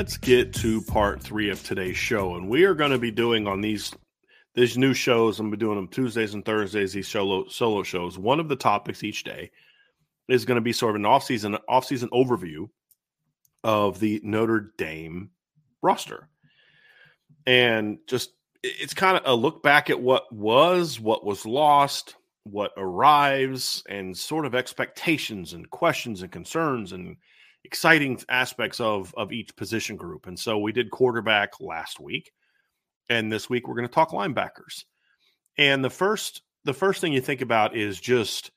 Let's get to part three of today's show, and we are going to be doing on these these new shows. I'm be doing them Tuesdays and Thursdays. These solo solo shows. One of the topics each day is going to be sort of an off season off season overview of the Notre Dame roster, and just it's kind of a look back at what was, what was lost, what arrives, and sort of expectations and questions and concerns and exciting aspects of of each position group. And so we did quarterback last week, and this week we're going to talk linebackers. And the first the first thing you think about is just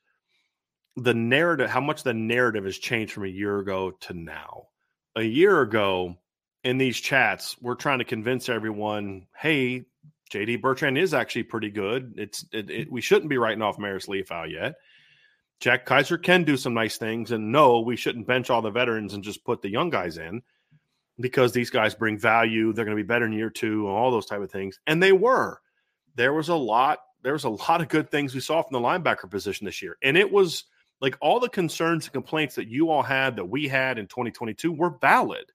the narrative, how much the narrative has changed from a year ago to now. A year ago, in these chats, we're trying to convince everyone, hey, JD Bertrand is actually pretty good. It's it, it, we shouldn't be writing off Marist Liufau yet. Jack Kiser can do some nice things. And no, we shouldn't bench all the veterans and just put the young guys in because these guys bring value. They're going to be better in year two and all those type of things. And they were. There was a lot. There was a lot of good things we saw from the linebacker position this year. And it was like all the concerns and complaints that you all had that we had in 2022 were valid.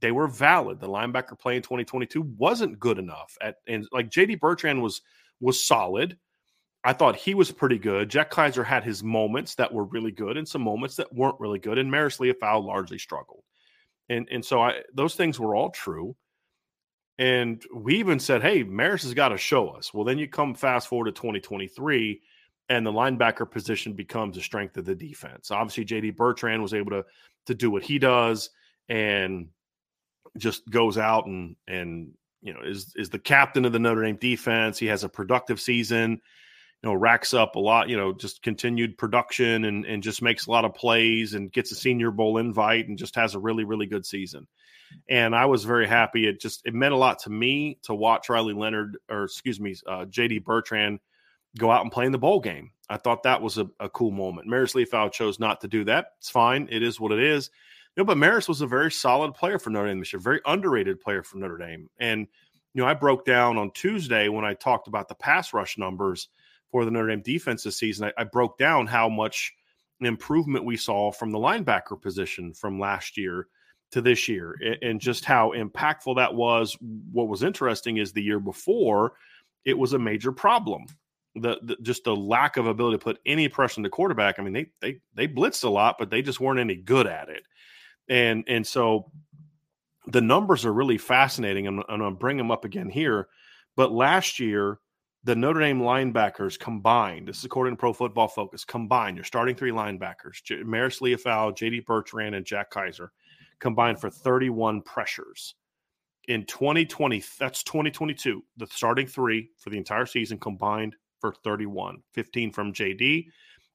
They were valid. The linebacker play in 2022 wasn't good enough. At and like JD Bertrand was was solid I thought he was pretty good. Jack Kiser had his moments that were really good and some moments that weren't really good. And Marist Liufau largely struggled. And and so I those things were all true. And we even said, hey, Marist has got to show us. Well, then you come fast forward to 2023, and the linebacker position becomes the strength of the defense. Obviously, JD Bertrand was able to to do what he does and just goes out and and you know is is the captain of the Notre Dame defense. He has a productive season know racks up a lot you know just continued production and and just makes a lot of plays and gets a senior bowl invite and just has a really really good season. And i was very happy. It just it meant a lot to me to watch riley leonard or excuse me uh, jd bertrand go out and play in the bowl game. I thought that was a, a cool moment. Marist Liufau chose not to do that. It's fine. It is what it is. You know, but marist was a very solid player for Notre Dame this year, very underrated player for Notre Dame. And, you know, I broke down on Tuesday when I talked about the pass rush numbers for the Notre Dame defense this season, I, I broke down how much improvement we saw from the linebacker position from last year to this year and, and just how impactful that was. What was interesting is the year before, it was a major problem. The, the, just the lack of ability to put any pressure on the quarterback. I mean, they they they blitzed a lot, but they just weren't any good at it. And and so the numbers are really fascinating. and I'm going to bring them up again here. But last year, the Notre Dame linebackers combined, this is according to Pro Football Focus, combined, your starting three linebackers, J- Marist Liufau, JD Bertrand, and Jack Kiser, combined for 31 pressures. In 2020, that's 2022, the starting three for the entire season combined for 31 15 from JD,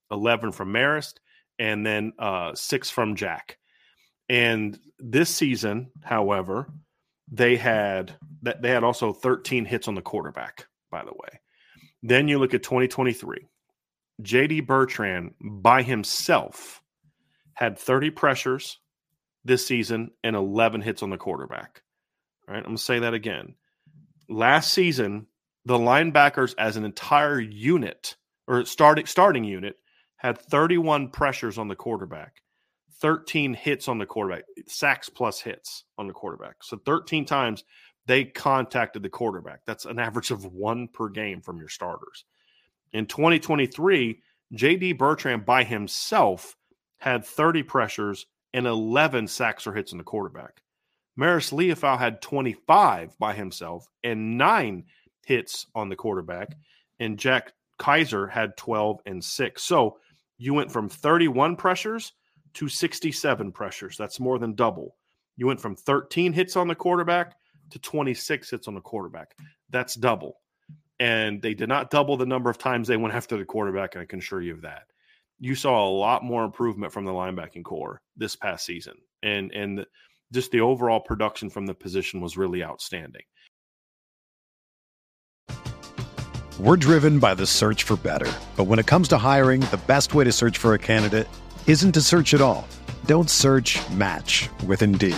11 from Marist, and then uh, six from Jack. And this season, however, they had that they had also 13 hits on the quarterback by the way. Then you look at 2023. JD Bertrand by himself had 30 pressures this season and 11 hits on the quarterback. All right, I'm going to say that again. Last season, the linebackers as an entire unit or starting starting unit had 31 pressures on the quarterback, 13 hits on the quarterback, sacks plus hits on the quarterback. So 13 times they contacted the quarterback. That's an average of one per game from your starters. In 2023, JD Bertrand by himself had 30 pressures and 11 sacks or hits on the quarterback. Marist Liufau had 25 by himself and nine hits on the quarterback. And Jack Kiser had 12 and six. So you went from 31 pressures to 67 pressures. That's more than double. You went from 13 hits on the quarterback to 26 hits on the quarterback. That's double. And they did not double the number of times they went after the quarterback. And I can assure you of that. You saw a lot more improvement from the linebacking corps this past season. And, and just the overall production from the position was really outstanding. We're driven by the search for better. But when it comes to hiring, the best way to search for a candidate isn't to search at all. Don't search match with Indeed.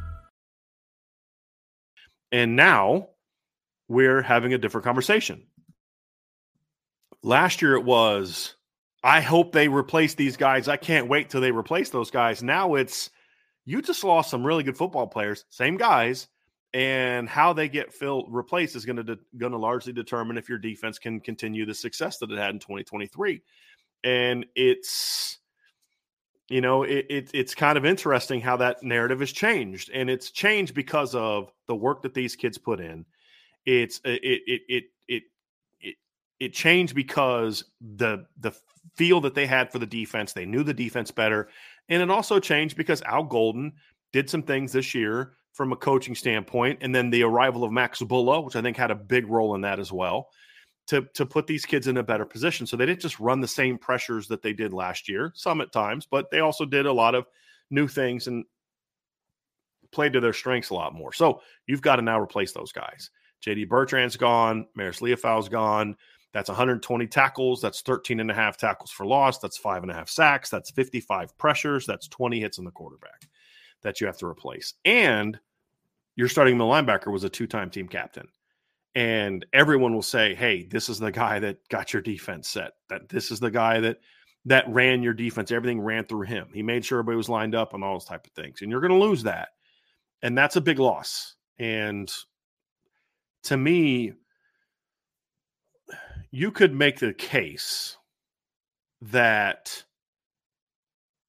And now we're having a different conversation. Last year it was, I hope they replace these guys. I can't wait till they replace those guys. Now it's, you just lost some really good football players, same guys, and how they get filled replaced is going to de- going to largely determine if your defense can continue the success that it had in 2023. And it's you know it, it, it's kind of interesting how that narrative has changed and it's changed because of the work that these kids put in. It's uh, it it it it it, it changed because the the feel that they had for the defense they knew the defense better and it also changed because al golden did some things this year from a coaching standpoint and then the arrival of max Bullough, which i think had a big role in that as well to to put these kids in a better position. So they didn't just run the same pressures that they did last year, some at times, but they also did a lot of new things and played to their strengths a lot more. So you've got to now replace those guys. JD Bertrand's gone, Marist Liufau's gone. That's 120 tackles. That's 13 and a half tackles for loss. That's five and a half sacks. That's 55 pressures. That's 20 hits on the quarterback that you have to replace. And your starting middle linebacker was a two time team captain and everyone will say, "Hey, this is the guy that got your defense set. That this is the guy that that ran your defense. Everything ran through him. He made sure everybody was lined up and all those type of things. And you're going to lose that, and that's a big loss. And to me, you could make the case that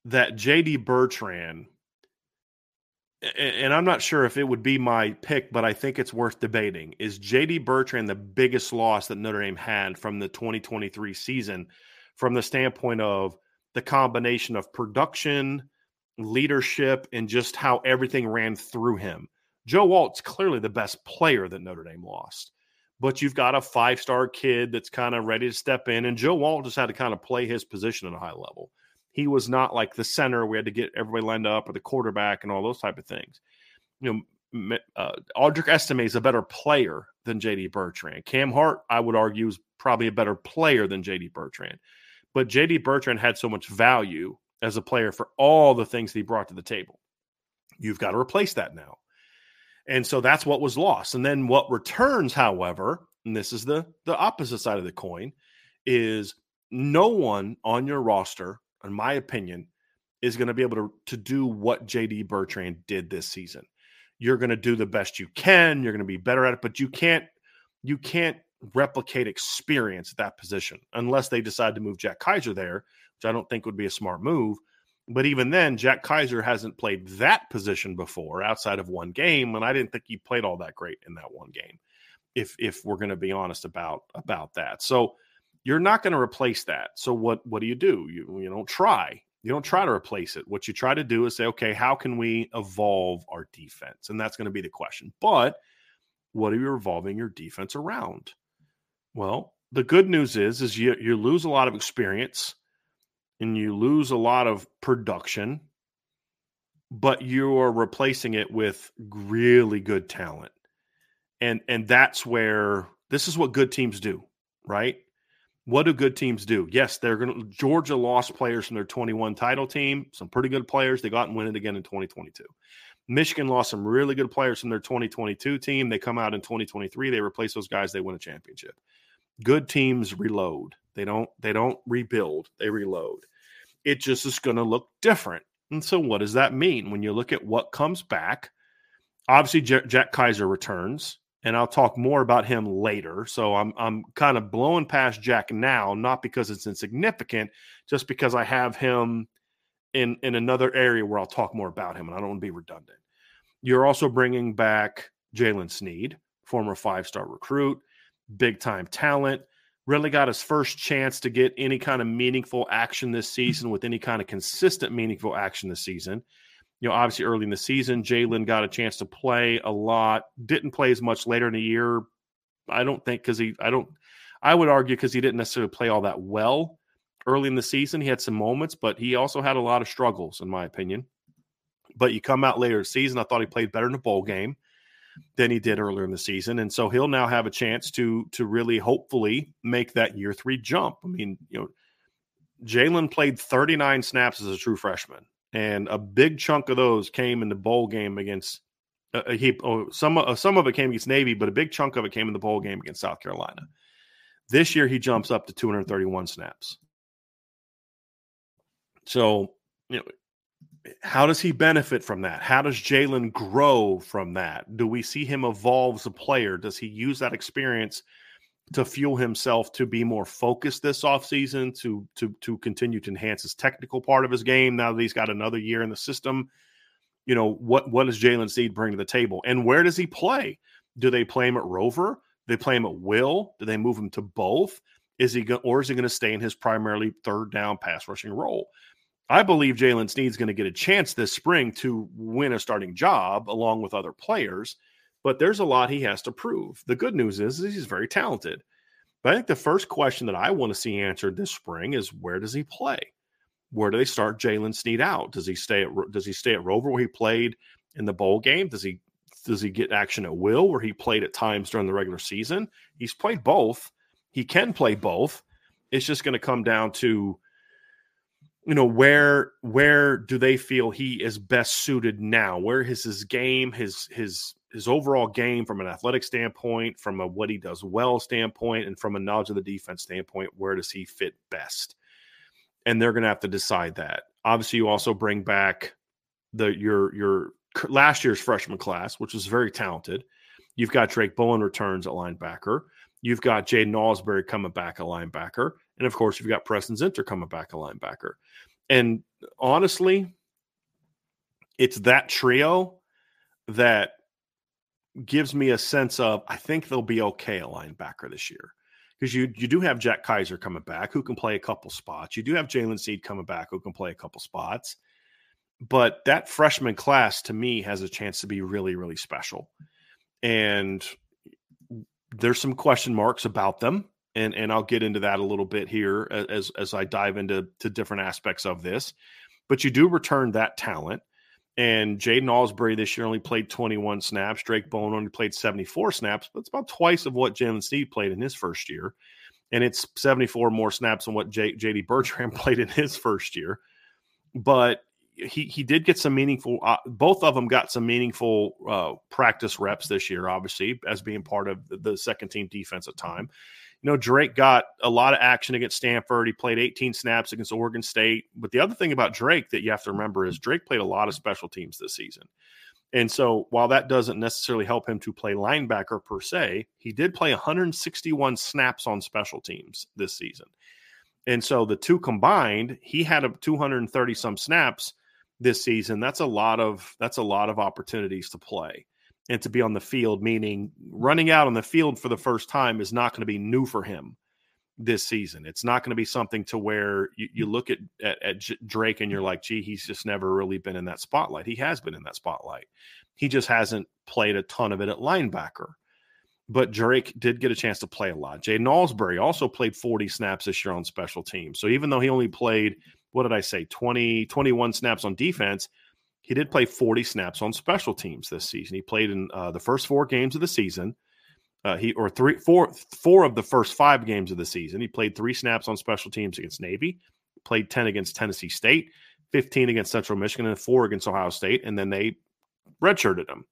that JD Bertrand and I'm not sure if it would be my pick, but I think it's worth debating. Is JD Bertrand the biggest loss that Notre Dame had from the 2023 season from the standpoint of the combination of production, leadership, and just how everything ran through him? Joe Alt's clearly the best player that Notre Dame lost, but you've got a five star kid that's kind of ready to step in, and Joe Alt just had to kind of play his position at a high level. He was not like the center. We had to get everybody lined up or the quarterback and all those type of things. You know, uh, Audric Estime is a better player than JD Bertrand. Cam Hart, I would argue, is probably a better player than JD Bertrand. But JD Bertrand had so much value as a player for all the things that he brought to the table. You've got to replace that now. And so that's what was lost. And then what returns, however, and this is the the opposite side of the coin, is no one on your roster, in my opinion, is going to be able to, to do what JD Bertrand did this season. You're going to do the best you can, you're going to be better at it, but you can't you can't replicate experience at that position unless they decide to move Jack Kiser there, which I don't think would be a smart move. But even then, Jack Kiser hasn't played that position before outside of one game, and I didn't think he played all that great in that one game. If if we're going to be honest about about that, so you're not going to replace that. So what what do you do? You you don't try. You don't try to replace it. What you try to do is say, okay, how can we evolve our defense? And that's going to be the question. But what are you evolving your defense around? Well, the good news is is you you lose a lot of experience and you lose a lot of production, but you're replacing it with really good talent. And and that's where this is what good teams do, right? What do good teams do? Yes, they're going to Georgia lost players from their 21 title team, some pretty good players. They got and win it again in 2022. Michigan lost some really good players from their 2022 team. They come out in 2023, they replace those guys, they win a championship. Good teams reload. They don't they don't rebuild, they reload. It just is going to look different. And so what does that mean when you look at what comes back? Obviously Jack Kiser returns and I'll talk more about him later. So I'm I'm kind of blowing past Jack now, not because it's insignificant, just because I have him in in another area where I'll talk more about him, and I don't want to be redundant. You're also bringing back Jaylen Sneed, former five star recruit, big time talent. Really got his first chance to get any kind of meaningful action this season with any kind of consistent meaningful action this season you know, obviously early in the season, Jaylen got a chance to play a lot. Didn't play as much later in the year. I don't think because he, I don't, I would argue because he didn't necessarily play all that well early in the season. He had some moments, but he also had a lot of struggles, in my opinion. But you come out later in the season, I thought he played better in the bowl game than he did earlier in the season, and so he'll now have a chance to to really hopefully make that year three jump. I mean, you know, Jaylen played 39 snaps as a true freshman and a big chunk of those came in the bowl game against. Uh, uh he oh, some uh, some of it came against Navy, but a big chunk of it came in the bowl game against South Carolina. This year, he jumps up to 231 snaps. So, you know, how does he benefit from that? How does Jaylen grow from that? Do we see him evolve as a player? Does he use that experience to fuel himself to be more focused this offseason, to to to continue to enhance his technical part of his game now that he's got another year in the system. You know, what what does Jaylen Sneed bring to the table? And where does he play? Do they play him at Rover? Do they play him at Will? Do they move him to both? Is he go, or is he going to stay in his primarily third down pass rushing role? I believe Jaylen Sneed's going to get a chance this spring to win a starting job along with other players but there's a lot he has to prove. The good news is, is he's very talented. But I think the first question that I want to see answered this spring is where does he play? Where do they start Jaylen Sneed out? Does he stay at does he stay at Rover where he played in the bowl game? Does he does he get action at will where he played at times during the regular season? He's played both. He can play both. It's just going to come down to you know where where do they feel he is best suited now? Where is his game, his his his overall game from an athletic standpoint, from a what he does well standpoint, and from a knowledge of the defense standpoint, where does he fit best? And they're going to have to decide that. Obviously, you also bring back the your your last year's freshman class, which was very talented. You've got Drayk Bowen returns at linebacker. You've got Jaiden Ausberry coming back a linebacker, and of course, you've got Preston Zinter coming back a linebacker. And honestly, it's that trio that gives me a sense of I think they'll be okay a linebacker this year because you you do have Jack Kiser coming back who can play a couple spots. You do have Jaylen Sneed coming back who can play a couple spots. But that freshman class to me has a chance to be really really special, and there's some question marks about them. and and I'll get into that a little bit here as as I dive into to different aspects of this. But you do return that talent. And Jaiden Ausberry this year only played 21 snaps. Drayk Bowen only played 74 snaps, but it's about twice of what Jaylen Sneed played in his first year. And it's 74 more snaps than what J- JD Bertrand played in his first year. But he he did get some meaningful. Uh, both of them got some meaningful uh, practice reps this year, obviously as being part of the second team defense at time. You know, Drayk got a lot of action against Stanford. He played 18 snaps against Oregon State. But the other thing about Drayk that you have to remember is mm-hmm. Drayk played a lot of special teams this season. And so while that doesn't necessarily help him to play linebacker per se, he did play 161 snaps on special teams this season. And so the two combined, he had a 230 some snaps this season. That's a lot of that's a lot of opportunities to play and to be on the field, meaning running out on the field for the first time is not going to be new for him this season. It's not going to be something to where you, you look at, at, at Drayk and you're like, gee, he's just never really been in that spotlight. He has been in that spotlight. He just hasn't played a ton of it at linebacker. But Drayk did get a chance to play a lot. Jaiden Ausberry also played 40 snaps this year on special teams. So even though he only played, what did I say, 20, 21 snaps on defense, he did play 40 snaps on special teams this season. He played in uh, the first four games of the season. Uh, he or three, four, four of the first five games of the season. He played three snaps on special teams against Navy. Played 10 against Tennessee State, 15 against Central Michigan, and four against Ohio State. And then they redshirted him,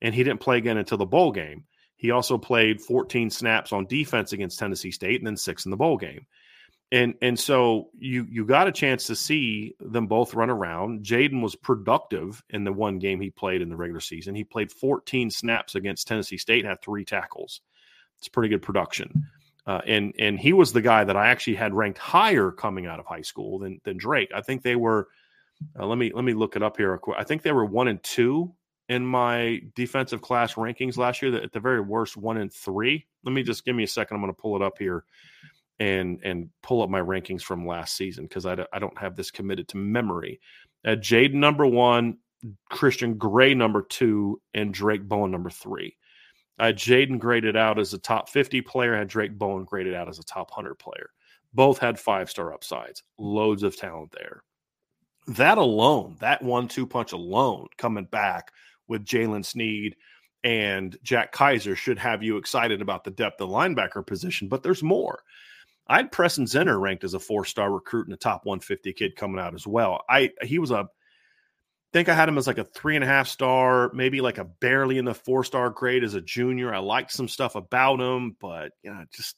and he didn't play again until the bowl game. He also played 14 snaps on defense against Tennessee State, and then six in the bowl game and and so you you got a chance to see them both run around. Jaiden was productive in the one game he played in the regular season. He played 14 snaps against Tennessee State and had three tackles. It's pretty good production. Uh, and and he was the guy that I actually had ranked higher coming out of high school than than Drayk. I think they were. Uh, let me let me look it up here. I think they were one and two in my defensive class rankings last year. At the very worst, one and three. Let me just give me a second. I'm going to pull it up here and and pull up my rankings from last season because I, I don't have this committed to memory. At Jade number one, Christian Gray number two, and Drayk Bowen number three. Uh, I had Jaiden graded out as a top 50 player, had Drayk Bowen graded out as a top 100 player. Both had five star upsides, loads of talent there. That alone, that one two punch alone, coming back with Jaylen Sneed and Jack Kiser should have you excited about the depth of linebacker position, but there's more. I had Preston Zinter ranked as a four star recruit and a top 150 kid coming out as well. I he was a think I had him as like a three and a half star, maybe like a barely in the four star grade as a junior. I liked some stuff about him, but you know, just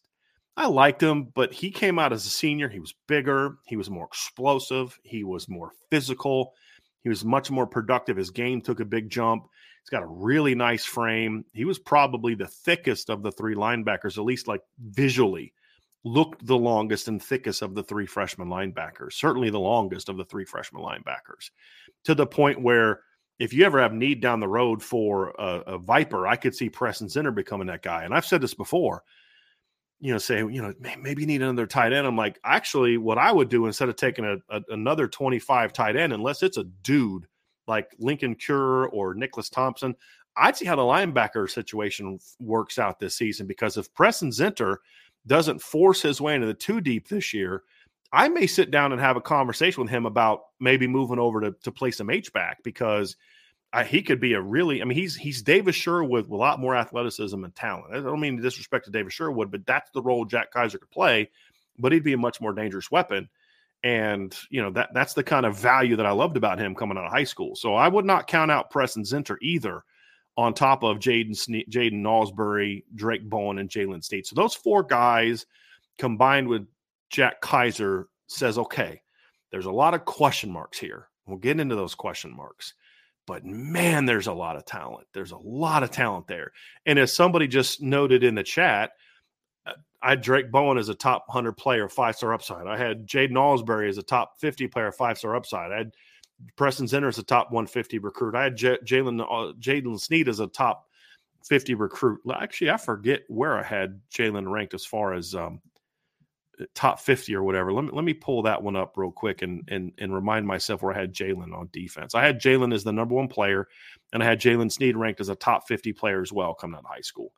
I liked him, but he came out as a senior. He was bigger, he was more explosive, he was more physical, he was much more productive. His game took a big jump. He's got a really nice frame. He was probably the thickest of the three linebackers, at least like visually looked the longest and thickest of the three freshman linebackers, certainly the longest of the three freshman linebackers, to the point where if you ever have need down the road for a, a Viper, I could see Preston Zinter becoming that guy. And I've said this before, you know, say, you know, maybe you need another tight end. I'm like, actually, what I would do instead of taking a, a, another 25 tight end, unless it's a dude like Linkon Cure or Nicholas Thompson, I'd see how the linebacker situation works out this season because if Preston Zinter – doesn't force his way into the two deep this year, I may sit down and have a conversation with him about maybe moving over to, to play some H back because I, he could be a really, I mean, he's he's Davis Sherwood with a lot more athleticism and talent. I don't mean to disrespect to Davis Sherwood, but that's the role Jack Kiser could play, but he'd be a much more dangerous weapon. And you know that that's the kind of value that I loved about him coming out of high school. So I would not count out Preston Zinter either on top of Jaiden Jaden Ausberry, Drayk Bowen, and Jaylen Sneed. So those four guys combined with Jack Kiser says, okay, there's a lot of question marks here. We'll get into those question marks. But man, there's a lot of talent. There's a lot of talent there. And as somebody just noted in the chat, uh, I had Drayk Bowen as a top 100 player, five star upside. I had Jaiden Ausberry as a top 50 player, five star upside. I had Preston Zinter is a top 150 recruit. I had J- Jalen uh, Jaden Sneed as a top 50 recruit. Actually, I forget where I had Jalen ranked as far as um, top 50 or whatever. Let me let me pull that one up real quick and and and remind myself where I had Jalen on defense. I had Jalen as the number one player, and I had Jaylen Sneed ranked as a top 50 player as well coming out of high school.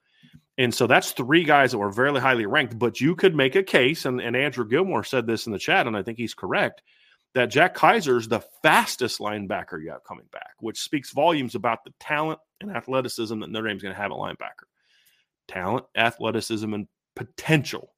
And so that's three guys that were very highly ranked. But you could make a case, and, and Andrew Gilmore said this in the chat, and I think he's correct, that Jack Kiser's the fastest linebacker you have coming back, which speaks volumes about the talent and athleticism that Notre Dame's going to have at linebacker. Talent, athleticism, and potential.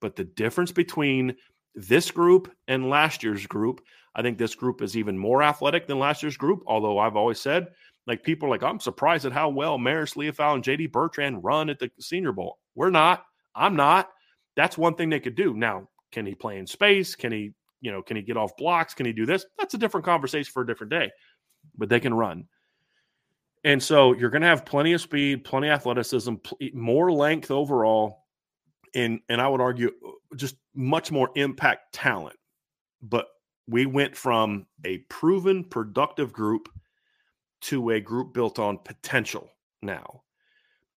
But the difference between this group and last year's group, I think this group is even more athletic than last year's group. Although I've always said like people like, I'm surprised at how well Marist Liufau and JD Bertrand run at the Senior Bowl. We're not. I'm not. That's one thing they could do. Now, can he play in space? Can he, you know, can he get off blocks? Can he do this? That's a different conversation for a different day. But they can run. And so you're going to have plenty of speed, plenty of athleticism, more length overall, and and I would argue uh, just much more impact talent. But we went from a proven productive group to a group built on potential now.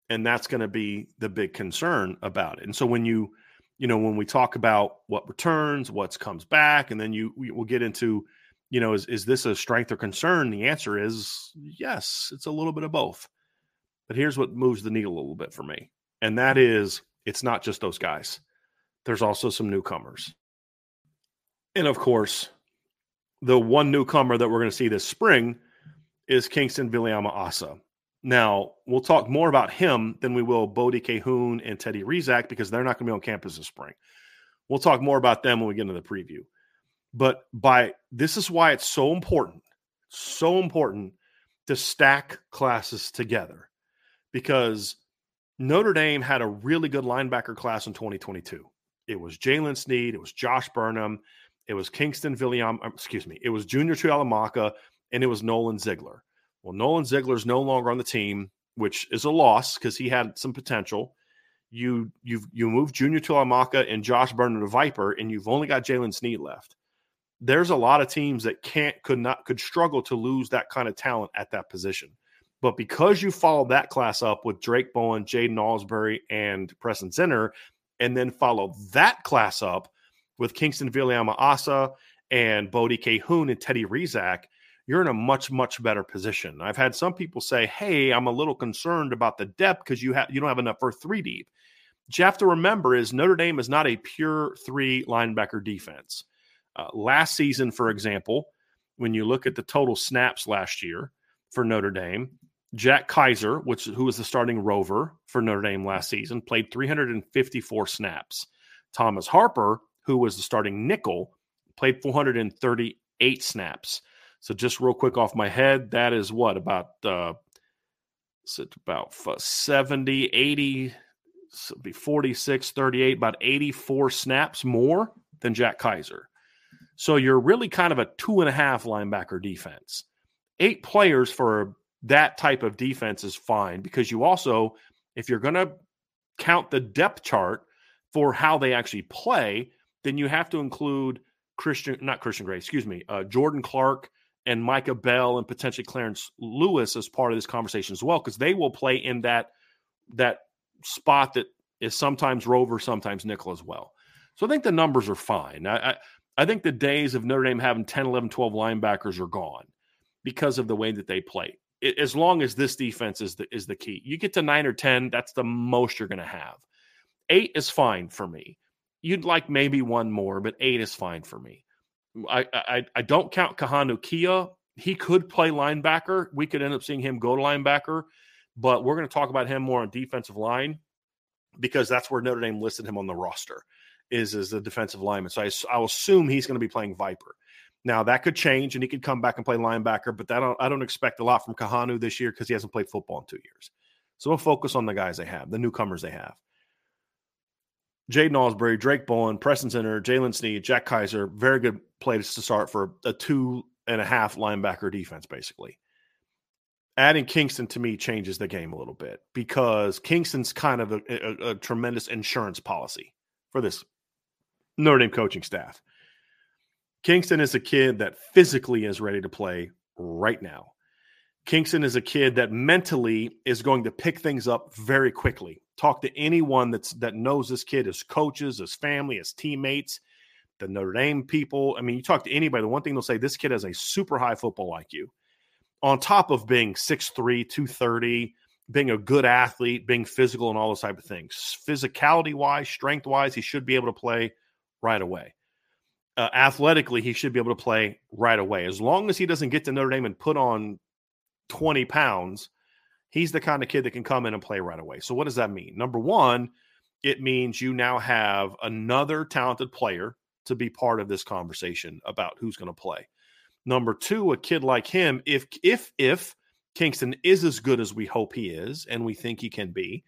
And that's going to be the big concern about it. And so when you, you know, when we talk about what returns, what comes back, and then you we, will get into, you know, is is this a strength or concern? The answer is yes, it's a little bit of both. But here's what moves the needle a little bit for me. And that is it's not just those guys. There's also some newcomers. And of course, the one newcomer that we're going to see this spring is Kingston Viliamu-Asa. Now, we'll talk more about him than we will Bodie Kahoun and Teddy Rezac because they're not going to be on campus this spring. We'll talk more about them when we get into the preview. But by this is why it's so important, so important to stack classes together because Notre Dame had a really good linebacker class in 2022. It was Jalen Sneed, it was Josh Burnham, it was Kingston Villiam, um, excuse me, it was Junior Tuihalamaka, and it was Nolan Ziegler. Well, Nolan Ziegler's no longer on the team, which is a loss because he had some potential. You you you moved Junior Tuihalamaka and Josh Burnham to Viper, and you've only got Jaylen Sneed left. There's a lot of teams that can't could not could struggle to lose that kind of talent at that position. But because you followed that class up with Drayk Bowen, Jaiden Ausberry, and Preston Zinter, and then follow that class up with Kingston Viliamu-Asa and Bodie Kahoun and Teddy Rezac, you're in a much much better position. I've had some people say, "Hey, I'm a little concerned about the depth because you have you don't have enough for three deep." What you have to remember is Notre Dame is not a pure three linebacker defense. Uh, last season, for example, when you look at the total snaps last year for Notre Dame, Jack Kiser, which who was the starting rover for Notre Dame last season, played 354 snaps. Thomas Harper, who was the starting nickel, played 438 snaps. So just real quick off my head, that is what about uh about 70, 80, so be 46, 38, about 84 snaps more than Jack Kiser. So you're really kind of a two and a half linebacker defense. Eight players for that type of defense is fine because you also, if you're going to count the depth chart for how they actually play, then you have to include Christian, not Christian Gray, excuse me, uh, Jordan Clark and Micah Bell and potentially Clarence Lewis as part of this conversation as well, because they will play in that that spot that is sometimes Rover, sometimes nickel as well. So I think the numbers are fine. I, I, I think the days of Notre Dame having 10, 11, 12 linebackers are gone because of the way that they play. It, as long as this defense is the is the key. You get to nine or ten, that's the most you're going to have. Eight is fine for me. You'd like maybe one more, but eight is fine for me. I, I, I don't count Kahanu Kia. He could play linebacker. We could end up seeing him go to linebacker, but we're going to talk about him more on defensive line because that's where Notre Dame listed him on the roster is as a defensive lineman. So I, I'll assume he's going to be playing Viper. Now that could change, and he could come back and play linebacker, but that I don't expect a lot from Kahanu this year because he hasn't played football in two years. So we'll focus on the guys they have, the newcomers they have. Jaiden Ausberry, Drayk Bowen, Preston Zinter, Jaylen Sneed, Jack Kiser, very good place to start for a two and a half linebacker defense, basically. Adding Kingston to me changes the game a little bit because Kingston's kind of a, a, a tremendous insurance policy for this Notre Dame coaching staff. Kingston is a kid that physically is ready to play right now. Kingston is a kid that mentally is going to pick things up very quickly. Talk to anyone that's that knows this kid, his coaches, his family, his teammates, the Notre Dame people. I mean, you talk to anybody, the one thing they'll say, this kid has a super high football IQ. On top of being 6'3, 230, being a good athlete, being physical, and all those type of things. Physicality wise, strength wise, he should be able to play right away. Uh, athletically, he should be able to play right away. As long as he doesn't get to Notre Dame and put on 20 pounds, he's the kind of kid that can come in and play right away. So, what does that mean? Number one, it means you now have another talented player to be part of this conversation about who's going to play. Number two, a kid like him, if if if Kingston is as good as we hope he is, and we think he can be,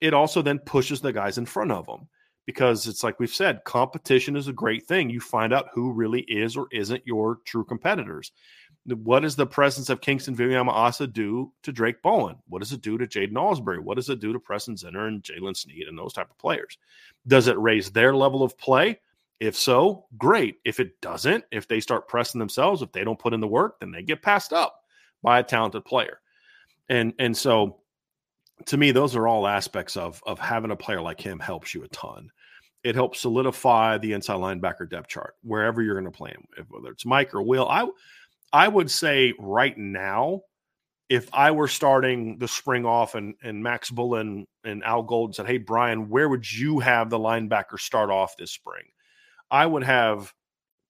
it also then pushes the guys in front of him because it's like we've said, competition is a great thing. You find out who really is or isn't your true competitors. What does the presence of Kingston Viliamu-Asa do to Drayk Bowen? What does it do to Jaiden Ausberry? What does it do to Preston Zinter and Jaylen Sneed and those type of players? Does it raise their level of play? If so, great. If it doesn't, if they start pressing themselves, if they don't put in the work, then they get passed up by a talented player. And and so to me, those are all aspects of of having a player like him helps you a ton. It helps solidify the inside linebacker depth chart wherever you're going to play him, whether it's Mike or Will. I I would say right now, if I were starting the spring off and and Max Bullen and Al Gold said, "Hey Brian, where would you have the linebacker start off this spring?" I would have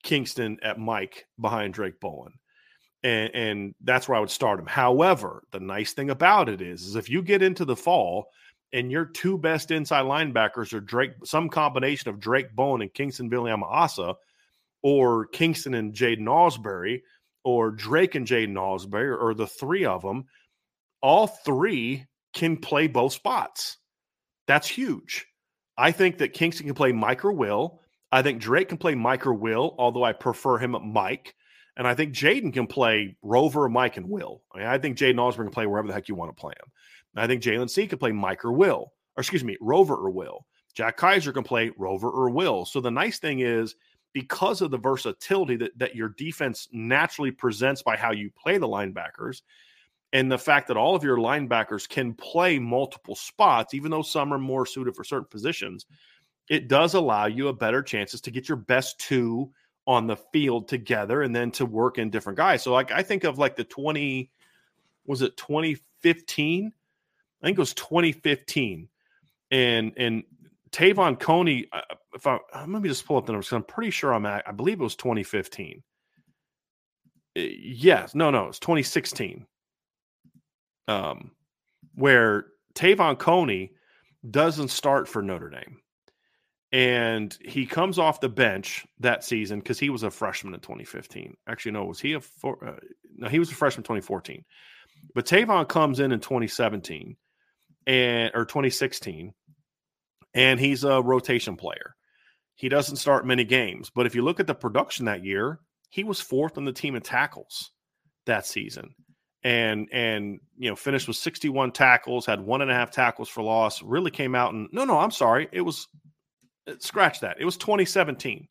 Kingston at Mike behind Drayk Bowen and, and that's where I would start him. However, the nice thing about it is, is if you get into the fall and your two best inside linebackers are Drayk, some combination of Drayk Bowen and Kingston Viliamu-Asa, or Kingston and Jaiden Ausberry, or Drayk and Jaiden Ausberry, or the three of them, all three can play both spots. That's huge. I think that Kingston can play Mike or Will. I think Drayk can play Mike or Will, although I prefer him at Mike. And I think Jaiden can play Rover, Mike, and Will. I, mean, I think Jaiden Ausberry can play wherever the heck you want to play him. And I think Jalen C can play Mike or Will, or excuse me, Rover or Will. Jack Kiser can play Rover or Will. So the nice thing is, because of the versatility that, that your defense naturally presents by how you play the linebackers, and the fact that all of your linebackers can play multiple spots, even though some are more suited for certain positions, it does allow you a better chances to get your best two on the field together and then to work in different guys. So like I think of like the 20 was it 2015? I think it was 2015. And and Te'von Coney, uh, if I let me just pull up the numbers, I'm pretty sure I'm at, I believe it was 2015. Uh, yes, no, no, it's 2016. Um, where Te'von Coney doesn't start for Notre Dame and he comes off the bench that season because he was a freshman in 2015. Actually, no, was he a uh, no? He was a freshman 2014. But Te'von comes in in 2017 and or 2016, and he's a rotation player. He doesn't start many games, but if you look at the production that year, he was fourth on the team in tackles that season and and you know finished with 61 tackles had one and a half tackles for loss really came out and no no i'm sorry it was uh, scratch that. It was 2017.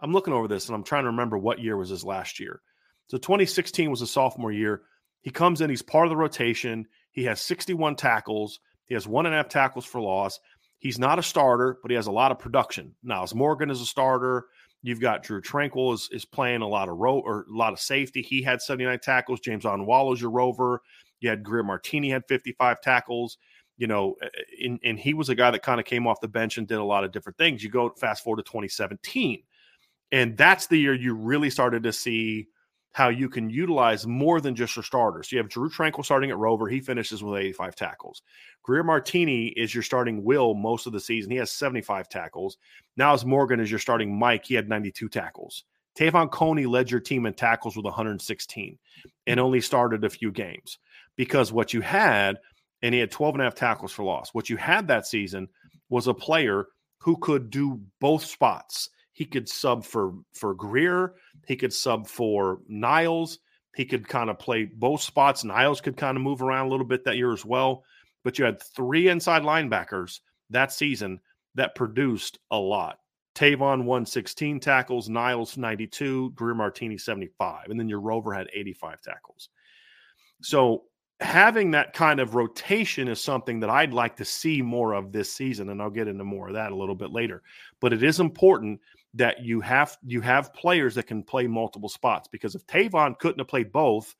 I'm looking over this and I'm trying to remember what year was his last year. So 2016 was a sophomore year. He comes in, he's part of the rotation. He has 61 tackles. He has one and a half tackles for loss. He's not a starter, but he has a lot of production. Nyles Morgan is a starter. You've got Drew Tranquill is, is playing a lot of row or a lot of safety. He had 79 tackles. James Onwualu's your rover. You had Greer Martini had 55 tackles you know, and, and he was a guy that kind of came off the bench and did a lot of different things. You go fast forward to 2017, and that's the year you really started to see how you can utilize more than just your starters. So you have Drew Tranquill starting at Rover. He finishes with 85 tackles. Greer Martini is your starting Will most of the season. He has 75 tackles. Nyles Morgan is your starting Mike. He had 92 tackles. Te'von Coney led your team in tackles with 116 and only started a few games because what you had – and he had 12 and a half tackles for loss. What you had that season was a player who could do both spots. He could sub for for Greer, he could sub for Nyles. he could kind of play both spots. Nyles could kind of move around a little bit that year as well. But you had three inside linebackers that season that produced a lot. Te'von 116 tackles, Nyles 92, Greer Martini 75, and then your Rover had 85 tackles. So having that kind of rotation is something that I'd like to see more of this season, and I'll get into more of that a little bit later. But it is important that you have you have players that can play multiple spots because if Te'von couldn't have played both,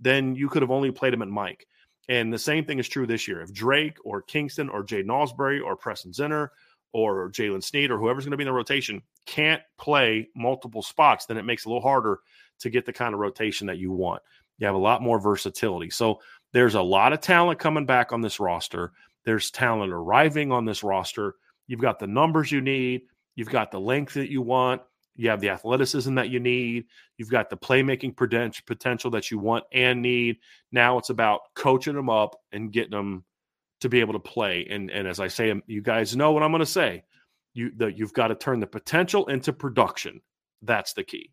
then you could have only played him at Mike. And the same thing is true this year. If Drayk or Kingston or Jaiden Ausberry or Preston Zinter or Jaylen Sneed or whoever's going to be in the rotation can't play multiple spots, then it makes it a little harder to get the kind of rotation that you want. You have a lot more versatility. So there's a lot of talent coming back on this roster. There's talent arriving on this roster. You've got the numbers you need. You've got the length that you want. You have the athleticism that you need. You've got the playmaking potential that you want and need. Now it's about coaching them up and getting them to be able to play. And and as I say, um, you guys know what I'm going to say. You you've got to turn the potential into production. That's the key.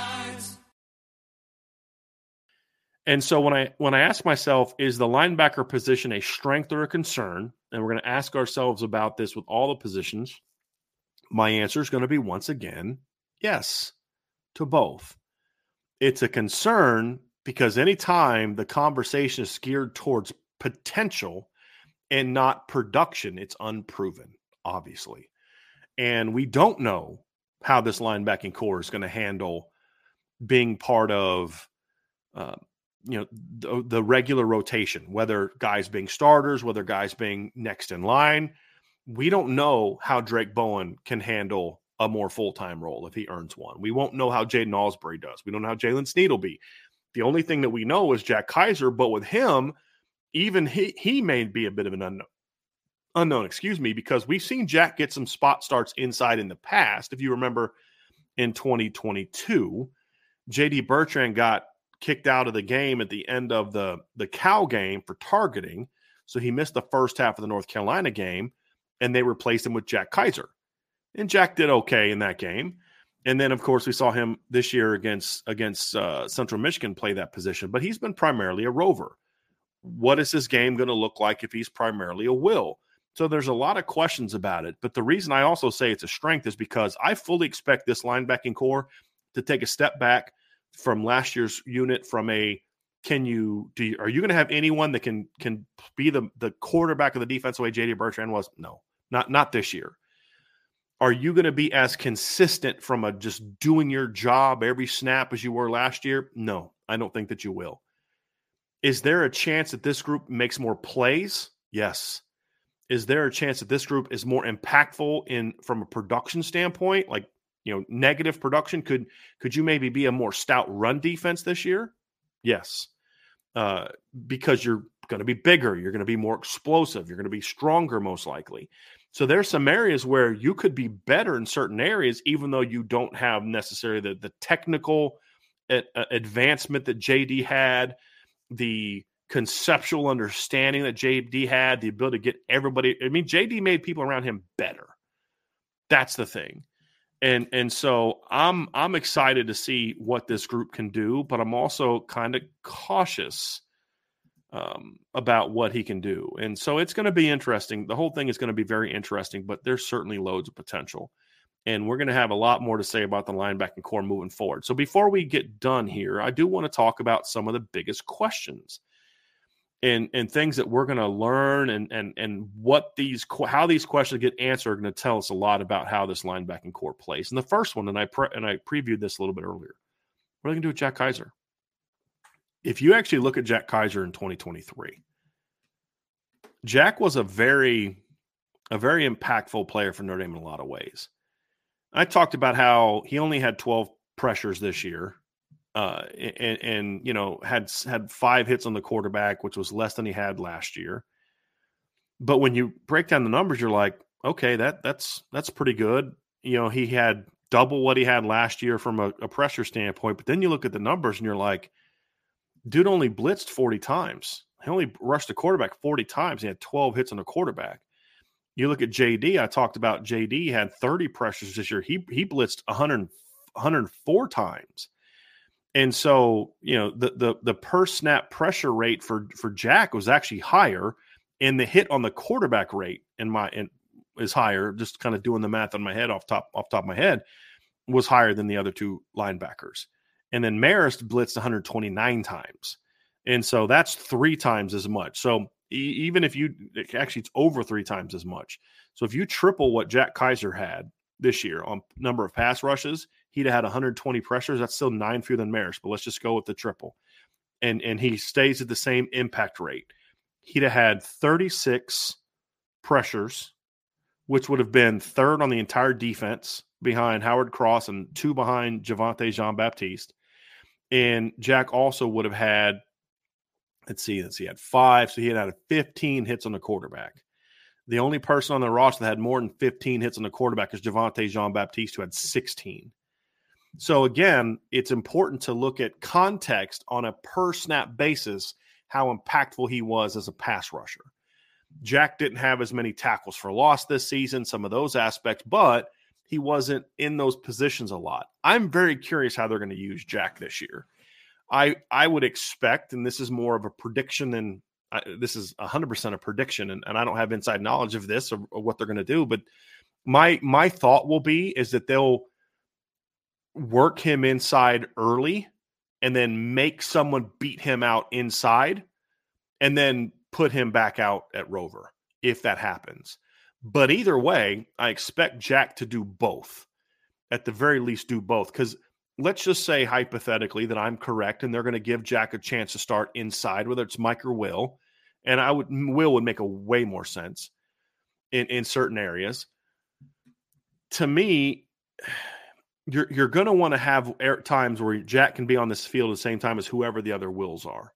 And so when I when I ask myself, is the linebacker position a strength or a concern? And we're going to ask ourselves about this with all the positions. My answer is going to be once again, yes, to both. It's a concern because anytime the conversation is geared towards potential and not production, it's unproven, obviously. And we don't know how this linebacking corps is going to handle being part of uh, you know the, oh, the, regular rotation whether guys being starters whether guys being next in line. We don't know how Drayk Bowen can handle a more full-time role if he earns one. We won't know how Jaiden Ausberry does. We don't know how Jaylen Sneed will be. The only thing that we know is Jack Kiser but with him even he he may be a bit of an unknown unknown excuse me because we've seen jack get some spot starts inside in the past. If you remember in 2022 jd bertrand got kicked out of the game at the end of the the Cal game for targeting. So he missed the first half of the North Carolina game, and they replaced him with Jack Kiser, And Jack did okay in that game. And then, of course, we saw him this year against against uh, Central Michigan play that position. But he's been primarily a rover. What is his game going to look like if he's primarily a will? So there's a lot of questions about it. But the reason I also say it's a strength is because I fully expect this linebacking corps to take a step back from last year's unit from a can you do you, are you going to have anyone that can can be the the quarterback of the defense the way JD Bertrand was? No, not not this year. Are you going to be as consistent from a just doing your job every snap as you were last year? No, I don't think that you will. Is there a chance that this group makes more plays? Yes. Is there a chance that this group is more impactful in from a production standpoint, like you know negative production could could you maybe be a more stout run defense this year? Yes. Uh, because you're going to be bigger you're going to be more explosive you're going to be stronger most likely. So there's some areas where you could be better in certain areas even though you don't have necessarily the, the technical advancement that jd had the conceptual understanding that jd had the ability to get everybody i mean jd made people around him better. That's the thing and and so I'm I'm excited to see what this group can do, but I'm also kind of cautious um, about what he can do. And so it's going to be interesting. The whole thing is going to be very interesting, but there's certainly loads of potential. And we're going to have a lot more to say about the linebacking corps moving forward. So before we get done here, I do want to talk about some of the biggest questions and and things that we're going to learn and and and what these how these questions get answered are going to tell us a lot about how this linebacking corps plays. And the first one, and I pre- and I previewed this a little bit earlier. What are they going to do with Jack Kiser? If you actually look at Jack Kiser in 2023, Jack was a very a very impactful player for Notre Dame in a lot of ways. I talked about how he only had 12 pressures this year uh, and, and you know had had five hits on the quarterback, which was less than he had last year. But when you break down the numbers, you're like, okay, that that's that's pretty good. You know, he had double what he had last year from a, a pressure standpoint. But then you look at the numbers and you're like, dude only blitzed 40 times. He only rushed the quarterback 40 times. He had 12 hits on the quarterback. You look at JD, I talked about JD had 30 pressures this year. He he blitzed 100, 104 times. And so, you know, the the the per snap pressure rate for for Jack was actually higher, and the hit on the quarterback rate in my in, is higher. Just kind of doing the math on my head off top off top of my head was higher than the other two linebackers. And then Marist blitzed 129 times, and so that's three times as much. So even if you actually it's over three times as much. So if you triple what Jack Kiser had this year on number of pass rushes, he'd have had 120 pressures. That's still nine fewer than Marist, but let's just go with the triple. And and he stays at the same impact rate. He'd have had 36 pressures, which would have been third on the entire defense behind Howard Cross and two behind Javontae Jean Baptiste. And Jack also would have had let's see, let's see, he had five. So he had had 15 hits on the quarterback. The only person on the roster that had more than 15 hits on the quarterback is Javontae Jean Baptiste, who had 16. So again, it's important to look at context on a per snap basis, how impactful he was as a pass rusher. Jack didn't have as many tackles for loss this season, some of those aspects, but he wasn't in those positions a lot. I'm very curious how they're going to use Jack this year. I I would expect, and this is more of a prediction than this is 100% a prediction, and, and I don't have inside knowledge of this or, or what they're going to do, but my my thought will be is that they'll work him inside early and then make someone beat him out inside and then put him back out at Rover if that happens. But either way, I expect Jack to do both. At the very least, do both because let's just say hypothetically that I'm correct and they're going to give Jack a chance to start inside, whether it's Mike or Will. And I would Will would make a way more sense in, in certain areas. To me, you're you're going to want to have times where Jack can be on this field at the same time as whoever the other Wills are.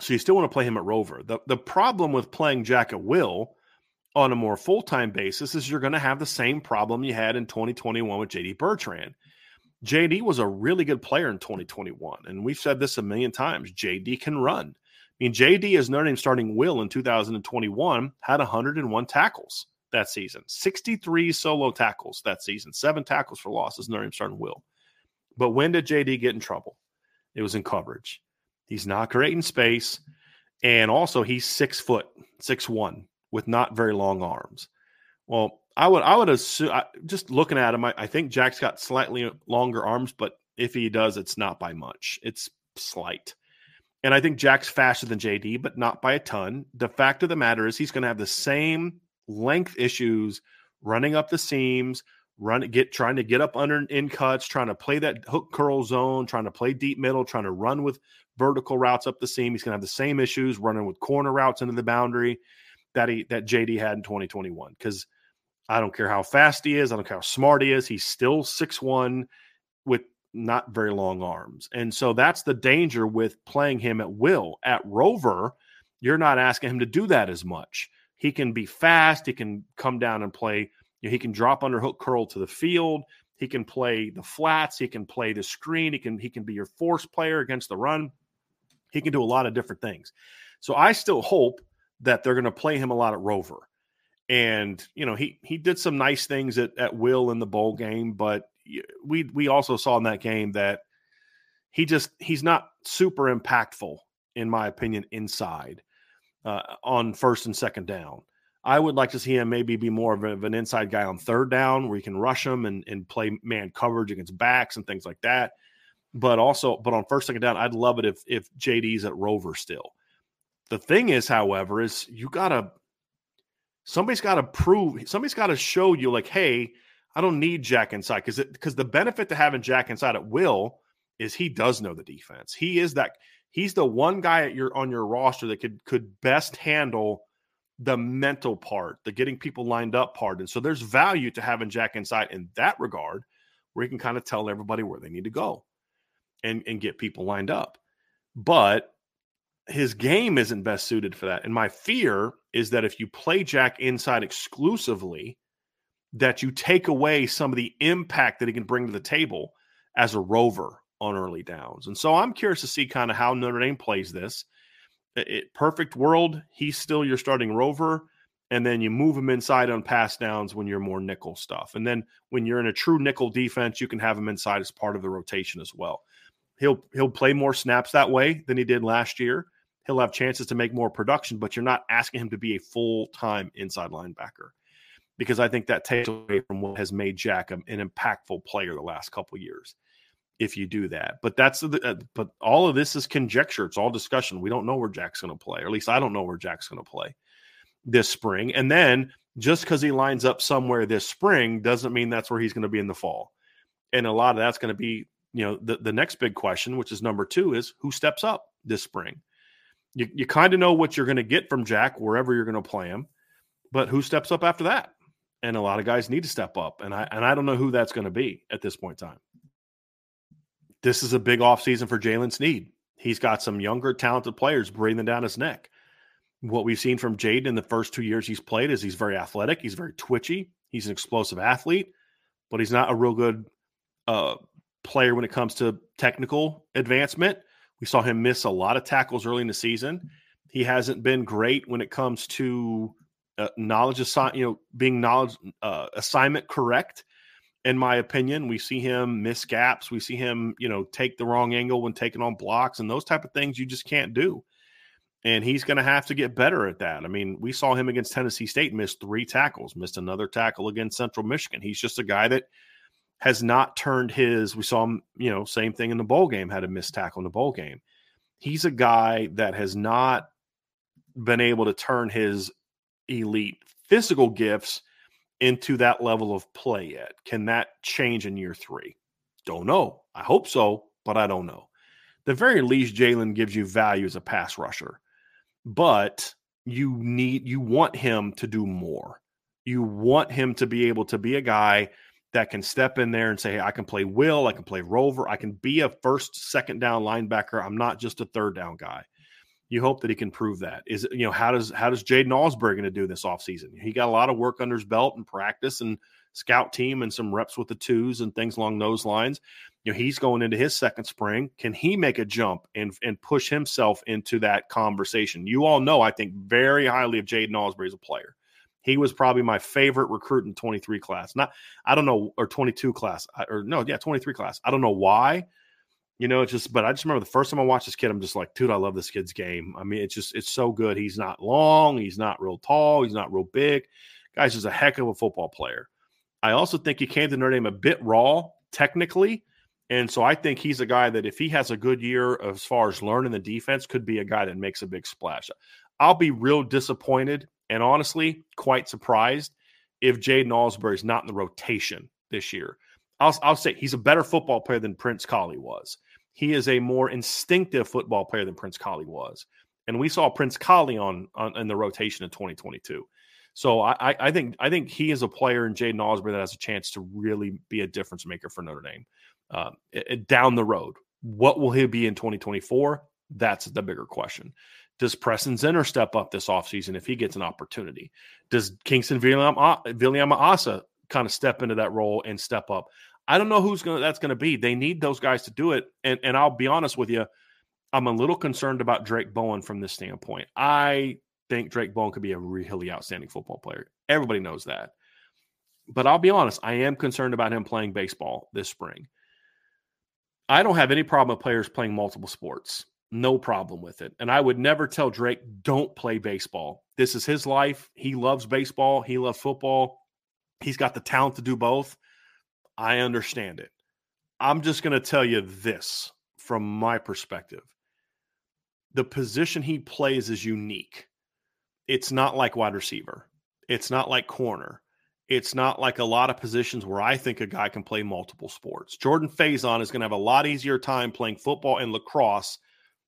So you still want to play him at Rover. The the problem with playing Jack at Will on a more full time basis is you're going to have the same problem you had in 2021 with JD Bertrand. JD was a really good player in 2021. And we've said this a million times. JD can run. I mean, JD is Notre Dame starting Will in 2021 had 101 tackles that season, 63 solo tackles that season, seven tackles for losses. Notre Dame starting Will. But when did JD get in trouble? It was in coverage. He's not great in space. And also, he's six foot, six one, with not very long arms. Well, I would I would assume just looking at him, I, I, think Jack's got slightly longer arms, but if he does, it's not by much. It's slight. And I think Jack's faster than JD, but not by a ton. The fact of the matter is he's going to have the same length issues running up the seams, run get trying to get up under in cuts, trying to play that hook curl zone, trying to play deep middle, trying to run with vertical routes up the seam. He's going to have the same issues running with corner routes into the boundary that he that JD had in 2021 because – I don't care how fast he is. I don't care how smart he is. He's still six one with not very long arms. And so that's the danger with playing him at will. At Rover, you're not asking him to do that as much. He can be fast. He can come down and play. You know, he can drop under hook curl to the field. He can play the flats. He can play the screen. He can he can be your force player against the run. He can do a lot of different things. So I still hope that they're going to play him a lot at Rover and you know he he did some nice things at, at will in the bowl game but we we also saw in that game that he just he's not super impactful in my opinion inside uh, on first and second down. I would like to see him maybe be more of, a, of an inside guy on third down where he can rush him and, and play man coverage against backs and things like that. But also but on first second down i'd love it if if jd's at rover still. The thing is however is you gotta somebody's got to prove somebody's got to show you like hey i don't need jack inside. Because because the benefit to having jack inside at will is he does know the defense. He is that he's the one guy at your on your roster that could could best handle the mental part the getting people lined up part and so there's value to having jack inside in that regard where he can kind of tell everybody where they need to go and and get people lined up. But his game isn't best suited for that. And my fear is that if you play Jack inside exclusively, that you take away some of the impact that he can bring to the table as a rover on early downs. And so I'm curious to see kind of how Notre Dame plays this. It, perfect world, he's still your starting rover. And then you move him inside on pass downs when you're more nickel stuff. And then when you're in a true nickel defense, you can have him inside as part of the rotation as well. He'll he'll play more snaps that way than he did last year. He'll have chances to make more production, but you're not asking him to be a full time inside linebacker because I think that takes away from what has made Jack an impactful player the last couple years. If you do that, but that's the, uh, but all of this is conjecture. It's all discussion. We don't know where Jack's going to play, or at least I don't know where Jack's going to play this spring. And then just because he lines up somewhere this spring doesn't mean that's where he's going to be in the fall. And a lot of that's going to be, you know, the, the next big question, which is number two, is who steps up this spring? You, you kind of know what you're going to get from Jack wherever you're going to play him, but who steps up after that? and a lot of guys need to step up. And I and I don't know who that's going to be at this point in time. This is a big offseason for Jaylen Sneed. He's got some younger, talented players breathing down his neck. What we've seen from Jade in the first two years he's played is he's very athletic, he's very twitchy, he's an explosive athlete, but he's not a real good uh, player when it comes to technical advancement. We saw him miss a lot of tackles early in the season. He hasn't been great when it comes to uh, knowledge assign you know being knowledge uh, assignment correct in my opinion we see him miss gaps we see him you know take the wrong angle when taking on blocks and those type of things you just can't do. And he's going to have to get better at that. I mean we saw him against tennessee state miss three tackles missed another tackle against central michigan. He's just a guy that has not turned his we saw him you know same thing in the bowl game had a missed tackle in the bowl game. He's a guy that has not been able to turn his elite physical gifts into that level of play yet. Can that change in year three? Don't know. I hope so, but I don't know. The very least, Jaylen gives you value as a pass rusher, but you need you want him to do more. You want him to be able to be a guy that can step in there and say, hey, I can play will, I can play rover, I can be a first, second down linebacker. I'm not just a third down guy you hope that he can prove that. Is you know how does how does Jaiden Ausberry going to do this offseason? He got a lot of work under his belt and practice and scout team and some reps with the twos and things along those lines. You know he's going into his second spring. Can he make a jump and and push himself into that conversation? You all know I think very highly of Jaiden Ausberry as a player. He was probably my favorite recruit in 23 class. Not I don't know or 22 class or no yeah 23 class. I don't know why you know, it's just, but I just remember the first time I watched this kid, I'm just like, dude, I love this kid's game. I mean, it's just, it's so good. He's not long, he's not real tall, he's not real big. Guy's just a heck of a football player. I also think he came to Notre Dame a bit raw technically. And so I think he's a guy that if he has a good year as far as learning the defense, could be a guy that makes a big splash. I'll be real disappointed and honestly quite surprised if Jaiden Ausberry is not in the rotation this year. I'll, I'll say he's a better football player than Prince Kollie was he is a more instinctive football player than Prince Kollie was. And we saw Prince Kollie on, on in the rotation in 2022. So I, I think I think he is a player in Jaiden Ausberry that has a chance to really be a difference maker for Notre Dame uh, down the road. What will he be in 2024? That's the bigger question. Does Preston Zinter step up this offseason if he gets an opportunity? Does Kingston Viliamu-Asa kind of step into that role and step up? I don't know who's to that's to be. They need those guys to do it. And and I'll be honest with you, I'm a little concerned about Drayk Bowen from this standpoint. I think Drayk Bowen could be a really outstanding football player. Everybody knows that. But I'll be honest, I am concerned about him playing baseball this spring. I don't have any problem with players playing multiple sports. No problem with it. And I would never tell Drayk, don't play baseball. This is his life. He loves baseball. He loves football. He's got the talent to do both. I understand it. I'm just going to tell you this from my perspective. The position he plays is unique. It's not like wide receiver. It's not like corner. It's not like a lot of positions where I think a guy can play multiple sports. Jordan Faison is going to have a lot easier time playing football and lacrosse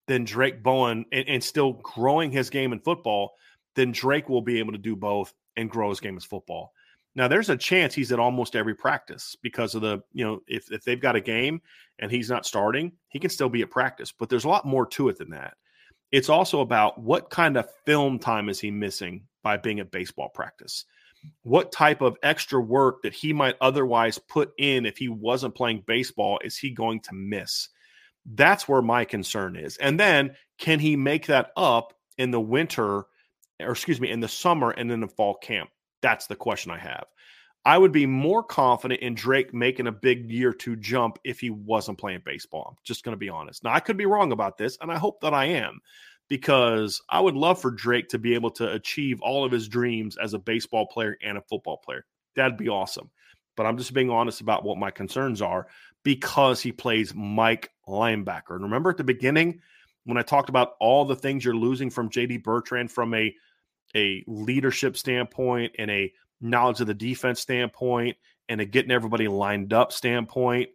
than Drayk Bowen and, and still growing his game in football than Drayk will be able to do both and grow his game as football. Now there's a chance he's at almost every practice because of the, you know, if, if they've got a game and he's not starting, he can still be at practice. But there's a lot more to it than that. It's also about what kind of film time is he missing by being at baseball practice? What type of extra work that he might otherwise put in if he wasn't playing baseball is he going to miss? That's where my concern is. And then can he make that up in the winter, or excuse me, in the summer and in the fall camp? That's the question I have. I would be more confident in Drayk making a big year two jump if he wasn't playing baseball. I'm just going to be honest. Now, I could be wrong about this, and I hope that I am because I would love for Drayk to be able to achieve all of his dreams as a baseball player and a football player. That'd be awesome. But I'm just being honest about what my concerns are because he plays Mike linebacker. And remember at the beginning when I talked about all the things you're losing from JD Bertrand from a a leadership standpoint and a knowledge of the defense standpoint and a getting everybody lined up standpoint,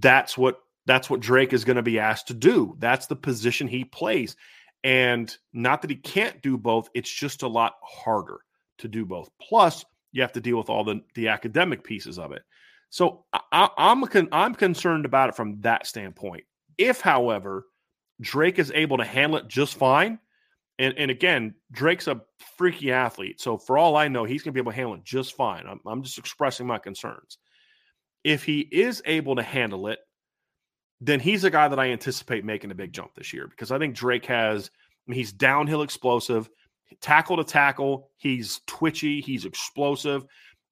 that's what that's what Drayk is going to be asked to do. That's the position he plays. And not that he can't do both, it's just a lot harder to do both. Plus, you have to deal with all the, the academic pieces of it. So I, am I'm, I'm concerned about it from that standpoint. If, however, Drayk is able to handle it just fine, and, and again, Drayk's a freaky athlete. So for all I know, he's going to be able to handle it just fine. I'm, I'm just expressing my concerns. If he is able to handle it, then he's a guy that I anticipate making a big jump this year because I think Drayk has, I mean, he's downhill explosive, tackle to tackle. He's twitchy, he's explosive,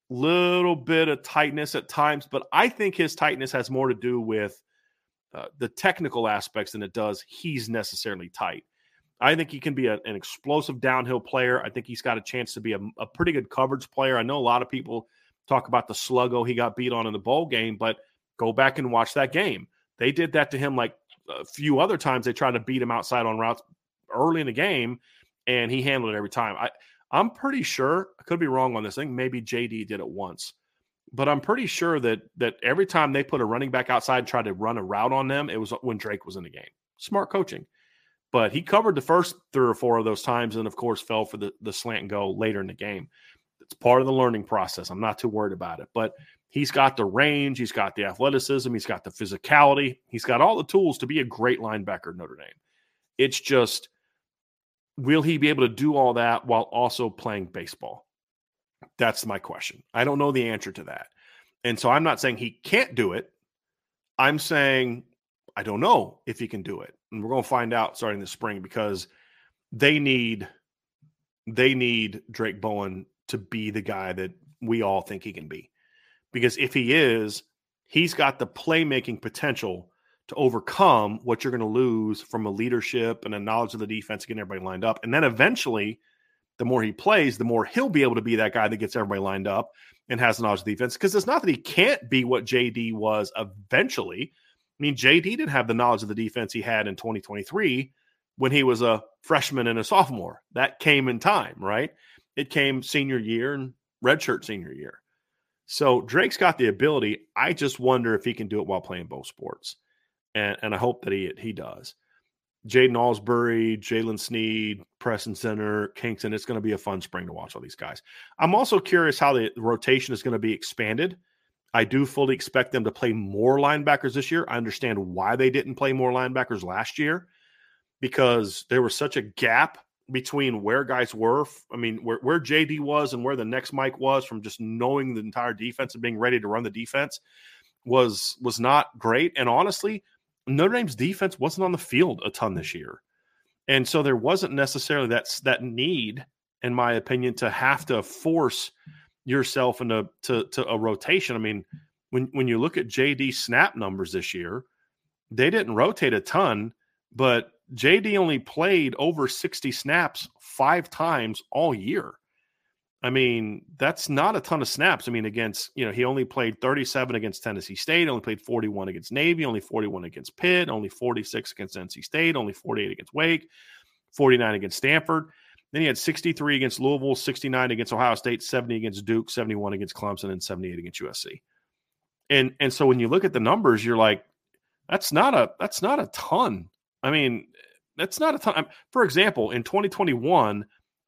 little bit of tightness at times, but I think his tightness has more to do with uh, the technical aspects than it does he's necessarily tight. I think he can be a, an explosive downhill player. I think he's got a chance to be a, a pretty good coverage player. I know a lot of people talk about the sluggo he got beat on in the bowl game, but go back and watch that game they did that to him like a few other times. They tried to beat him outside on routes early in the game, and he handled it every time. I I'm pretty sure I could be wrong on this. I think maybe JD did it once, but I'm pretty sure that that every time they put a running back outside and tried to run a route on them, it was when Drayk was in the game. Smart coaching. But he covered the first three or four of those times, and of course fell for the the slant and go later in the game. It's part of the learning process. I'm not too worried about it. But He's got the range, he's got the athleticism, he's got the physicality, he's got all the tools to be a great linebacker Notre Dame. It's just, will he be able to do all that while also playing baseball? That's my question. I don't know the answer to that. And so I'm not saying he can't do it. I'm saying I don't know if he can do it. And we're going to find out starting this spring because they need they need Drayk Bowen to be the guy that we all think he can be because if he is, he's got the playmaking potential to overcome what you're going to lose from a leadership and a knowledge of the defense, getting everybody lined up. And then eventually, the more he plays, the more he'll be able to be that guy that gets everybody lined up and has knowledge of defense. Because it's not that he can't be what JD was eventually. I mean, JD didn't have the knowledge of the defense he had in 2023 when he was a freshman and a sophomore. That came in time, right? It came senior year and redshirt senior year. So Drayk's got the ability. I just wonder if he can do it while playing both sports, and and I hope that he he does. Jaiden Ausberry, Jaylen Sneed, Preston Zinter, Kingston. It's going to be a fun spring to watch all these guys. I'm also curious how the rotation is going to be expanded. I do fully expect them to play more linebackers this year. I understand why they didn't play more linebackers last year because there was such a gap between where guys were. I mean, where, where JD was and where the next Mike was from just knowing the entire defense and being ready to run the defense was was not great. And honestly, Notre Dame's defense wasn't on the field a ton this year. And so there wasn't necessarily that that need, in my opinion, to have to force yourself into to, to a rotation. I mean, when when you look at JD snap numbers this year, they didn't rotate a ton, but JD only played over 60 snaps five times all year. I mean, that's not a ton of snaps. I mean, against, you know, he only played 37 against Tennessee State, only played 41 against Navy, only 41 against Pitt, only 46 against NC State, only 48 against Wake, 49 against Stanford. Then he had 63 against Louisville, 69 against Ohio State, 70 against Duke, 71 against Clemson, and 78 against USC. And and so when you look at the numbers, you're like, that's not a that's not a ton. I mean, that's not a ton. For example, in 2021,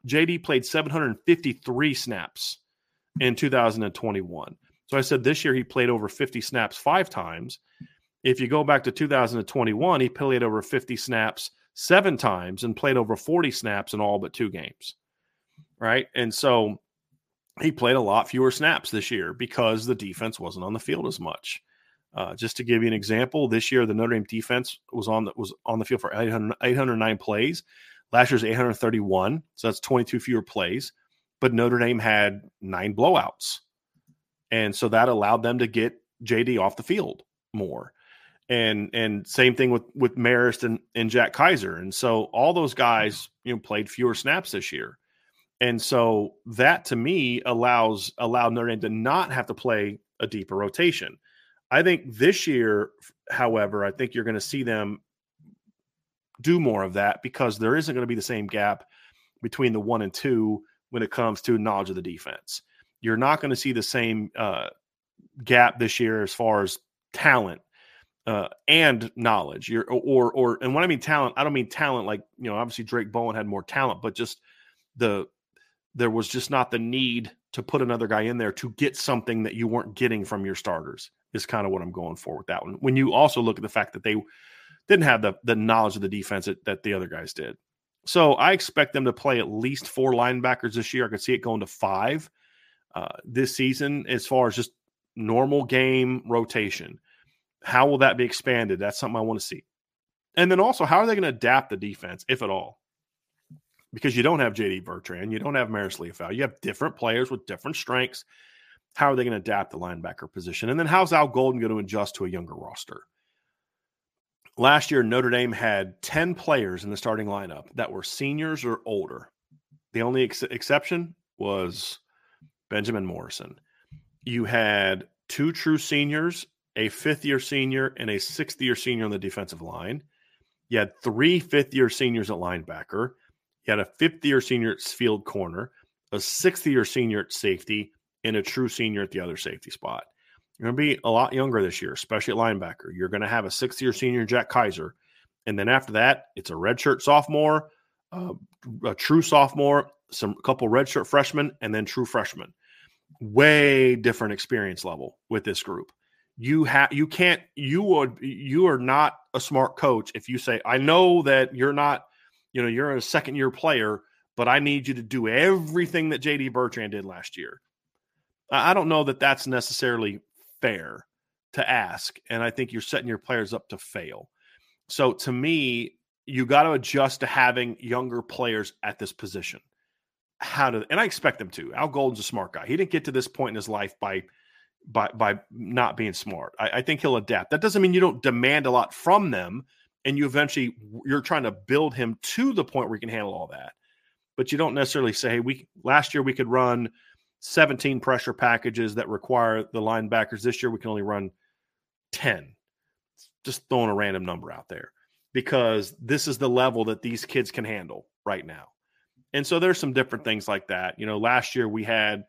JD played 753 snaps in 2021. So I said this year he played over 50 snaps five times. If you go back to 2021, he played over 50 snaps seven times and played over 40 snaps in all but two games. Right. And so he played a lot fewer snaps this year because the defense wasn't on the field as much. Uh, just to give you an example, this year the Notre Dame defense was on the, was on the field for 800, 809 plays. Last year's 831, so that's 22 fewer plays. But Notre Dame had nine blowouts, and so that allowed them to get JD off the field more. And and same thing with with Marist and, and Jack Kiser. And so all those guys, you know, played fewer snaps this year. And so that to me allows allowed Notre Dame to not have to play a deeper rotation. I think this year, however, I think you're going to see them do more of that because there isn't going to be the same gap between the one and two when it comes to knowledge of the defense. You're not going to see the same uh, gap this year as far as talent uh, and knowledge. You're, or or and when I mean talent, I don't mean talent like you know obviously Drayk Bowen had more talent, but just the there was just not the need to put another guy in there to get something that you weren't getting from your starters is kind of what I'm going for with that one. When you also look at the fact that they didn't have the the knowledge of the defense that, that the other guys did. So I expect them to play at least four linebackers this year. I could see it going to five uh, this season as far as just normal game rotation. How will that be expanded? That's something I want to see. And then also, how are they going to adapt the defense, if at all? Because you don't have JD Bertrand, you don't have Marist Liufau. You have different players with different strengths. How are they going to adapt the linebacker position? And then how's Al Golden going to adjust to a younger roster? Last year, Notre Dame had 10 players in the starting lineup that were seniors or older. The only ex- exception was Benjamin Morrison. You had two true seniors, a fifth year senior, and a sixth year senior on the defensive line. You had three fifth year seniors at linebacker. You had a fifth year senior at field corner, a sixth year senior at safety, and a true senior at the other safety spot. You're going to be a lot younger this year, especially at linebacker. You're going to have a sixth year senior, Jack Kiser. And then after that, it's a redshirt sophomore, uh, a true sophomore, some couple redshirt freshmen, and then true freshmen. Way different experience level with this group. You have you can't you would you are not a smart coach if you say I know that you're not you know you're a second year player, but I need you to do everything that JD Bertrand did last year. I don't know that that's necessarily fair to ask. And I think you're setting your players up to fail. So to me, you got to adjust to having younger players at this position. How to and I expect them to. Al Golden's a smart guy. He didn't get to this point in his life by by by not being smart. I, I think he'll adapt. That doesn't mean you don't demand a lot from them, and you eventually you're trying to build him to the point where he can handle all that. But you don't necessarily say, "Hey, we last year we could run 17 pressure packages that require the linebackers. This year, we can only run 10. Just throwing a random number out there because this is the level that these kids can handle right now. And so there's some different things like that. You know, last year we had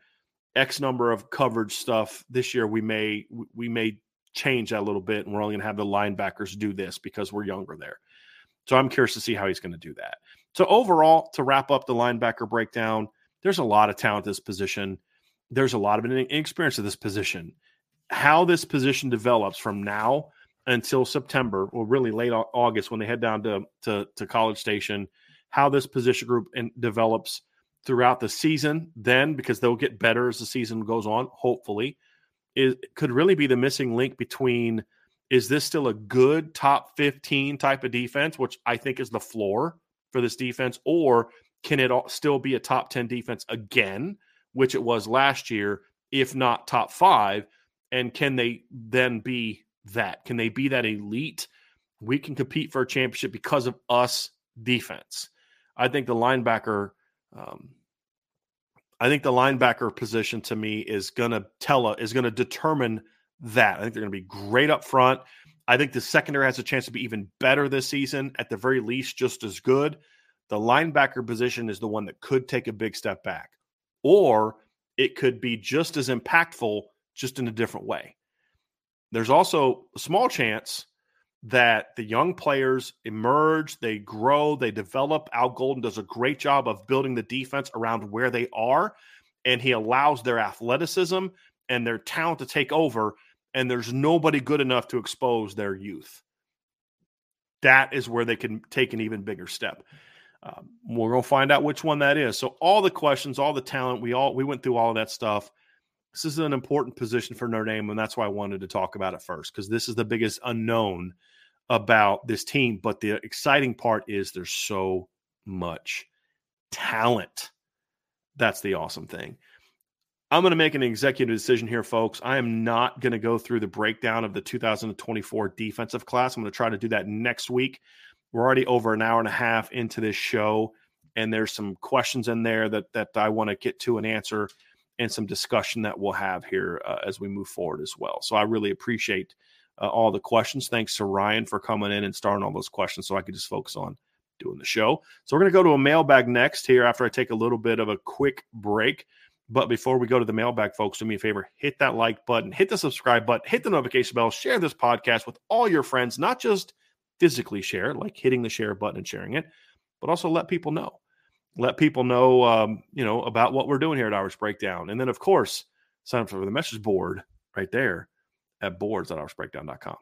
X number of coverage stuff. This year we may we may change that a little bit, and we're only going to have the linebackers do this because we're younger there. So I'm curious to see how he's going to do that. So overall, to wrap up the linebacker breakdown, there's a lot of talent at this position. There's a lot of inexperience at this position. How this position develops from now until September, or really late August when they head down to, to, to College Station, how this position group in, develops throughout the season, then because they'll get better as the season goes on, hopefully, it could really be the missing link between is this still a good top 15 type of defense, which I think is the floor for this defense, or can it still be a top 10 defense again, which it was last year, if not top five? And can they then be that? Can they be that elite? We can compete for a championship because of us defense. I think the linebacker, um, I think the linebacker position to me is going to tell a is going to determine that. I think they're going to be great up front. I think the secondary has a chance to be even better this season, at the very least, just as good the linebacker position is the one that could take a big step back, or it could be just as impactful, just in a different way. There's also a small chance that the young players emerge, they grow, they develop. Al Golden does a great job of building the defense around where they are. and he allows their athleticism and their talent to take over, and there's nobody good enough to expose their youth. That is where they can take an even bigger step. Um, we're to find out which one that is. So all the questions, all the talent, we all we went through all of that stuff. This is an important position for Notre Dame, and that's why I wanted to talk about it first because this is the biggest unknown about this team. But the exciting part is there's so much talent. That's the awesome thing. I'm going to make an executive decision here, folks. I am not going to go through the breakdown of the 2024 defensive class. I'm going to try to do that next week. We're already over an hour and a half into this show, and there's some questions in there that that I want to get to and answer, and some discussion that we'll have here uh, as we move forward as well. So I really appreciate uh, all the questions. Thanks to Ryan for coming in and starting all those questions, so I could just focus on doing the show. So we're going to go to a mailbag next here after I take a little bit of a quick break. But before we go to the mailbag, folks, do me a favor hit that like button, hit the subscribe button, hit the notification bell, share this podcast with all your friends, not just physically share, like hitting the share button and sharing it, but also let people know. Let people know, um, you know, about what we're doing here at Irish Breakdown. And then, of course, sign up for the message board right there at boards.irishbreakdown.com.